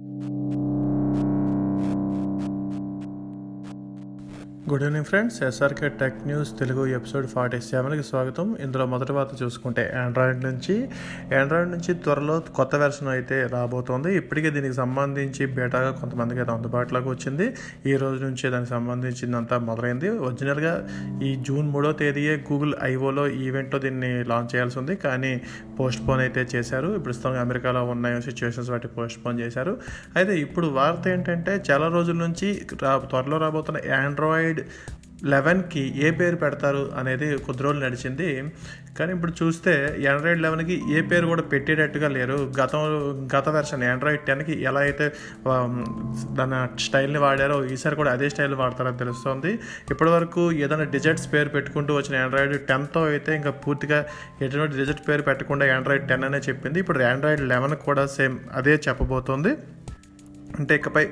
you good evening friends SRK tech news Telugu episode forty సెవెన్కి స్వాగతం. ఇందులో మొదటి వార్త చూసుకుంటే ఆండ్రాయిడ్ నుంచి ఆండ్రాయిడ్ నుంచి త్వరలో కొత్త వెర్షన్ అయితే రాబోతోంది. ఇప్పటికే దీనికి సంబంధించి బేటాగా కొంతమందికి అయితే అందుబాటులోకి వచ్చింది. ఈ రోజు నుంచి దానికి సంబంధించిందంతా మొదలైంది. ఒరిజినల్గా ఈ జూన్ మూడో తేదీయే గూగుల్ ఐఓలో ఈవెంట్లో దీన్ని లాంచ్ చేయాల్సి ఉంది. కానీ పోస్ట్ పోన్ అయితే చేశారు. ప్రస్తుతం అమెరికాలో ఉన్న సిచ్యువేషన్స్ వాటి పోస్ట్ పోన్ చేశారు. అయితే ఇప్పుడు వార్త ఏంటంటే చాలా రోజుల నుంచి రా త్వరలో రాబోతున్న ఆండ్రాయిడ్ లెవెన్కి ఏ పేరు పెడతారు అనేది కొద్ది రోజులు నడిచింది. కానీ ఇప్పుడు చూస్తే ఆండ్రాయిడ్ లెవెన్కి ఏ పేరు కూడా పెట్టేటట్టుగా లేరు. గతం గత వెర్షన్ ఆండ్రాయిడ్ టెన్కి ఎలా అయితే దాని స్టైల్ని వాడారో ఈసారి కూడా అదే స్టైల్ వాడతారని తెలుస్తుంది. ఇప్పటివరకు ఏదైనా డిజిట్స్ పేరు పెట్టుకుంటూ వచ్చిన ఆండ్రాయిడ్ టెన్తో అయితే ఇంకా పూర్తిగా ఎటువంటి డిజిట్ పేరు పెట్టకుండా ఆండ్రాయిడ్ టెన్ అనే చెప్పింది. ఇప్పుడు ఆండ్రాయిడ్ లెవెన్ కూడా సేమ్ అదే చెప్పబోతోంది. అంటే ఇకపై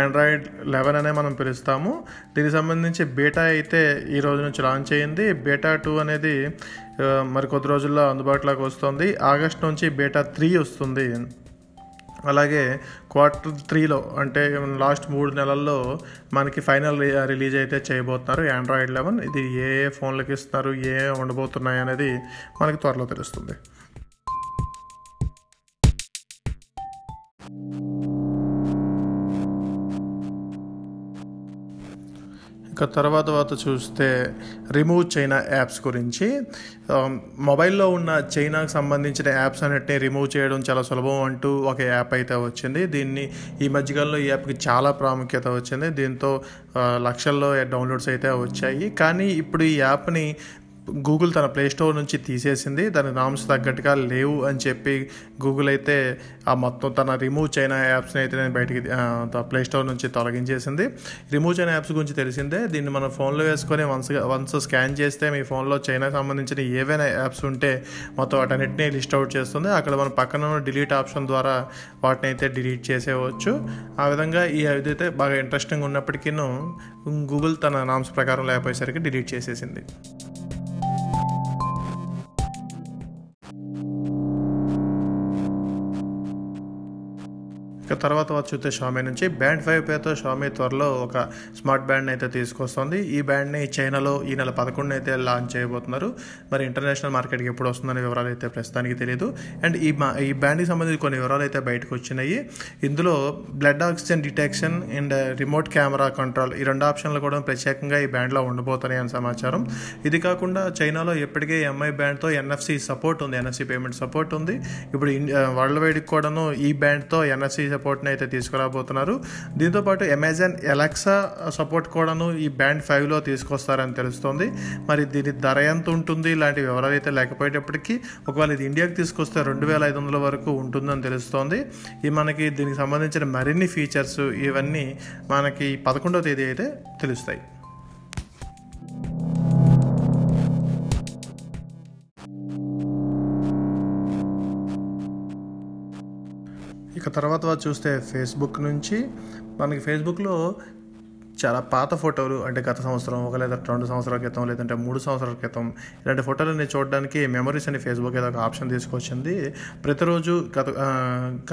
ఆండ్రాయిడ్ లెవెన్ అనే మనం పిలుస్తాము. దీనికి సంబంధించి బీటా అయితే ఈ రోజు నుంచి లాంచ్ అయ్యింది. బీటా టూ అనేది మరి కొద్ది రోజుల్లో అందుబాటులోకి వస్తుంది. ఆగస్ట్ నుంచి బీటా త్రీ వస్తుంది. అలాగే క్వార్టర్ త్రీలో అంటే లాస్ట్ మూడు నెలల్లో మనకి ఫైనల్ రిలీజ్ అయితే చేయబోతున్నారు. ఆండ్రాయిడ్ లెవెన్ ఇది ఏ ఏ ఫోన్లకి ఇస్తున్నారు ఏ ఏ ఉండబోతున్నాయి అనేది మనకి త్వరలో తెలుస్తుంది. ఇక తర్వాత తర్వాత చూస్తే రిమూవ్ చైనా యాప్స్ గురించి. Um, మొబైల్లో ఉన్న చైనాకు సంబంధించిన యాప్స్ అన్నిటిని రిమూవ్ చేయడం చాలా సులభం అంటూ ఒక యాప్ అయితే వచ్చింది. దీన్ని ఈ మధ్యకాలంలో ఈ యాప్కి చాలా ప్రాముఖ్యత వచ్చింది. దీంతో uh, లక్షల్లో డౌన్లోడ్స్ అయితే వచ్చాయి. కానీ ఇప్పుడు ఈ యాప్ని గూగుల్ తన ప్లే స్టోర్ నుంచి తీసేసింది. దాని నామ్స్ తగ్గట్టుగా లేవు అని చెప్పి గూగుల్ అయితే ఆ మొత్తం తన రిమూవ్ చైనా యాప్స్ని అయితే నేను బయటికి ప్లే స్టోర్ నుంచి తొలగించేసింది. రిమూవ్ చైనా యాప్స్ గురించి తెలిసిందే. దీన్ని మనం ఫోన్లో వేసుకొని వన్స్ వన్స్ స్కాన్ చేస్తే మీ ఫోన్లో చైనా సంబంధించిన ఏవైనా యాప్స్ ఉంటే మొత్తం వాటన్నిటిని లిస్ట్ అవుట్ చేస్తుంది. అక్కడ మన పక్కన ఉన్న డిలీట్ ఆప్షన్ ద్వారా వాటిని అయితే డిలీట్ చేసేవచ్చు ఆ విధంగా ఈ ఇదైతే బాగా ఇంట్రెస్టింగ్ ఉన్నప్పటికీ గూగుల్ తన నామ్స్ ప్రకారం లేకపోయేసరికి డిలీట్ చేసేసింది. ఇక తర్వాత వచ్చి చూస్తే షామీ నుంచి. బ్యాండ్ ఫైవ్ పేరుతో షామీ త్వరలో ఒక స్మార్ట్ బ్యాండ్ని అయితే తీసుకొస్తుంది. ఈ బ్యాండ్ని చైనాలో ఈ నెల పదకొండున అయితే లాంచ్ చేయబోతున్నారు. మరి ఇంటర్నేషనల్ మార్కెట్కి ఎప్పుడు వస్తుందనే వివరాలు అయితే ప్రస్తుతానికి తెలియదు అండ్ ఈ ఈ బ్యాండ్కి సంబంధించి కొన్ని వివరాలు అయితే బయటకు వచ్చినాయి. ఇందులో blood oxygen detection and remote camera control ఈ రెండు ఆప్షన్లు కూడా ప్రత్యేకంగా ఈ బ్యాండ్లో ఉండబోతున్నాయి అని సమాచారం. ఇది కాకుండా చైనాలో ఇప్పటికే ఎంఐ బ్యాండ్తో ఎన్ఎఫ్సి సపోర్ట్ ఉంది. ఎన్ఎఫ్సి పేమెంట్ సపోర్ట్ ఉంది. ఇప్పుడు వరల్డ్ వైడ్కి కూడాను ఈ బ్యాండ్తో ఎన్ఎఫ్సి సపోర్ట్ని అయితే తీసుకురాబోతున్నారు. దీంతోపాటు అమెజాన్ ఎలక్సా సపోర్ట్ కూడాను ఈ బ్యాండ్ ఫైవ్లో తీసుకొస్తారని తెలుస్తోంది. మరి దీని ధర ఎంత ఉంటుంది? ఇలాంటి వివరాలు అయితే లేకపోయేటప్పటికీ ఒకవేళ ఇది ఇండియాకి తీసుకొస్తే రెండు వేల ఐదు వందల వరకు ఉంటుందని తెలుస్తోంది. ఈ మనకి దీనికి సంబంధించిన మరిన్ని ఫీచర్స్ ఇవన్నీ మనకి పదకొండవ తేదీ అయితే తెలుస్తాయి. ఇక తర్వాత చూస్తే ఫేస్బుక్ నుంచి మనకి ఫేస్బుక్లో చాలా పాత ఫోటోలు అంటే గత సంవత్సరం ఒక లేదా రెండు సంవత్సరాల క్రితం లేదంటే మూడు సంవత్సరాల క్రితం ఇలాంటి ఫోటోలని చూడడానికి మెమరీస్ అని ఫేస్బుక్ ఏదో ఒక ఆప్షన్ తీసుకొచ్చింది. ప్రతిరోజు గత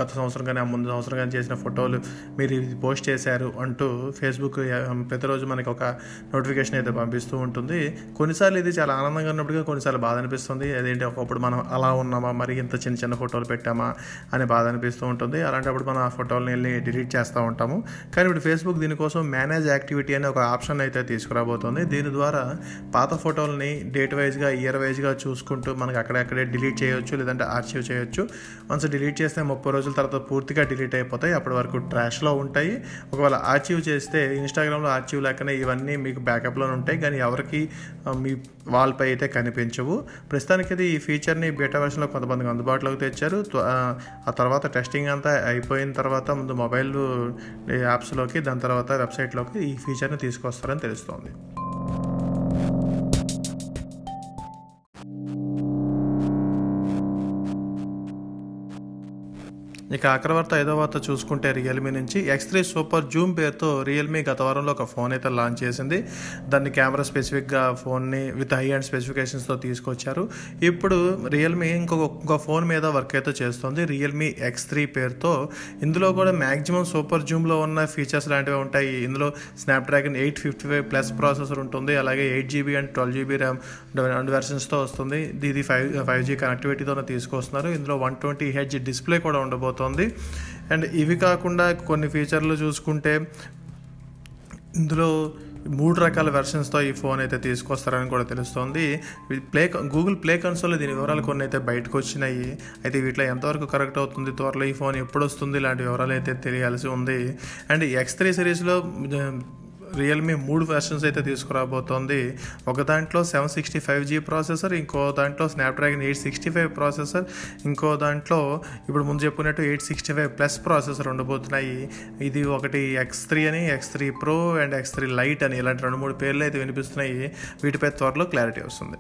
గత సంవత్సరం కానీ ఆ ముందు సంవత్సరం కానీ చేసిన ఫోటోలు మీరు ఇది పోస్ట్ చేశారు అంటూ ఫేస్బుక్ ప్రతిరోజు మనకి ఒక నోటిఫికేషన్ అయితే పంపిస్తూ ఉంటుంది. కొన్నిసార్లు ఇది చాలా ఆనందంగా ఉన్నప్పటికీ కొన్నిసార్లు బాధ అనిపిస్తుంది. అదేంటి ఒకప్పుడు మనం అలా ఉన్నామా? మరి ఇంత చిన్న చిన్న ఫోటోలు పెట్టామా? అని బాధ అనిపిస్తూ ఉంటుంది. అలాంటప్పుడు మనం ఆ ఫోటోలను వెళ్ళి డిలీట్ చేస్తూ ఉంటాము. కానీ ఇప్పుడు ఫేస్బుక్ దీనికోసం మేనేజ్ యాక్టివిటీ అనే ఒక ఆప్షన్ అయితే తీసుకురాబోతోంది. దీని ద్వారా పాత ఫోటోలని డేట్ వైజ్గా ఇయర్ వైజ్గా చూసుకుంటూ మనకి అక్కడక్కడే డిలీట్ చేయొచ్చు లేదంటే ఆర్చీవ్ చేయొచ్చు. వన్స్ డిలీట్ చేస్తే ముప్పై రోజుల తర్వాత పూర్తిగా డిలీట్ అయిపోతాయి. అప్పటి వరకు ట్రాష్లో ఉంటాయి. ఒకవేళ ఆర్చివ్ చేస్తే ఇన్స్టాగ్రామ్లో ఆర్చివ్ లేకనే ఇవన్నీ మీకు బ్యాకప్లో ఉంటాయి. కానీ ఎవరికి మీ వాల్పై అయితే కనిపించవు. ప్రస్తుతానికి అయితే ఈ ఫీచర్ని బీటా వెర్షన్లో కొంతమందికి అందుబాటులోకి తెచ్చారు. ఆ, ఆ తర్వాత టెస్టింగ్ అంతా అయిపోయిన తర్వాత ముందు మొబైల్ యాప్స్లోకి దాని తర్వాత వెబ్సైట్లోకి ఈ ఫీచర్ని తీసుకొస్తారని తెలుస్తోంది ఇక అక్రవర్త ఐదో వార్త చూసుకుంటే రియల్మీ నుంచి ఎక్స్ త్రీ సూపర్ జూమ్ పేరుతో రియల్మీ గత వారంలో ఒక ఫోన్ అయితే లాంచ్ చేసింది. దాన్ని కెమెరా స్పెసిఫిక్గా ఫోన్ని విత్ హై అండ్ స్పెసిఫికేషన్స్తో తీసుకొచ్చారు. ఇప్పుడు రియల్మీ ఇంకొక ఇంకో ఫోన్ మీద వర్క్ అయితే చేస్తుంది. రియల్మీ ఎక్స్ త్రీ పేరుతో. ఇందులో కూడా మ్యాక్సిమం సూపర్ జూమ్లో ఉన్న ఫీచర్స్ లాంటివి ఉంటాయి. ఇందులో Snapdragon eight fifty five plus processor ఉంటుంది. అలాగే eight GB and twelve GB RAM రెండు వెర్షన్స్తో వస్తుంది. ఇది ఫైవ్ ఫైవ్ జీ కనెక్టివిటీతో తీసుకొస్తున్నారు. ఇందులో వన్ ట్వంటీ హెచ్ డిస్ప్లే కూడా ఉండబోతుంది. అండ్ ఇవి కాకుండా కొన్ని ఫీచర్లు చూసుకుంటే ఇందులో మూడు రకాల వెర్షన్స్తో ఈ ఫోన్ అయితే తీసుకొస్తారని కూడా తెలుస్తోంది. ప్లే గూగుల్ ప్లే కన్సోల్ దీని వివరాలు కొన్ని అయితే బయటకు వచ్చినాయి అయితే వీటిలో ఎంతవరకు కరెక్ట్ అవుతుంది త్వరలో ఈ ఫోన్ ఎప్పుడు వస్తుంది ఇలాంటి వివరాలు అయితే తెలియాల్సి ఉంది. అండ్ ఎక్స్ త్రీ సిరీస్లో రియల్మీ మూడు వెర్షన్స్ అయితే తీసుకురాబోతోంది. ఒక దాంట్లో seven sixty five G processor ఇంకో దాంట్లో Snapdragon eight sixty five processor ఇంకో దాంట్లో ఇప్పుడు ముందు చెప్పుకున్నట్టు eight sixty five plus processor ఉండబోతున్నాయి. ఇది ఒకటి ఎక్స్ త్రీ అని X three pro and X three lite అని ఇలాంటి రెండు మూడు పేర్లు అయితే వినిపిస్తున్నాయి. వీటిపై త్వరలో క్లారిటీ వస్తుంది.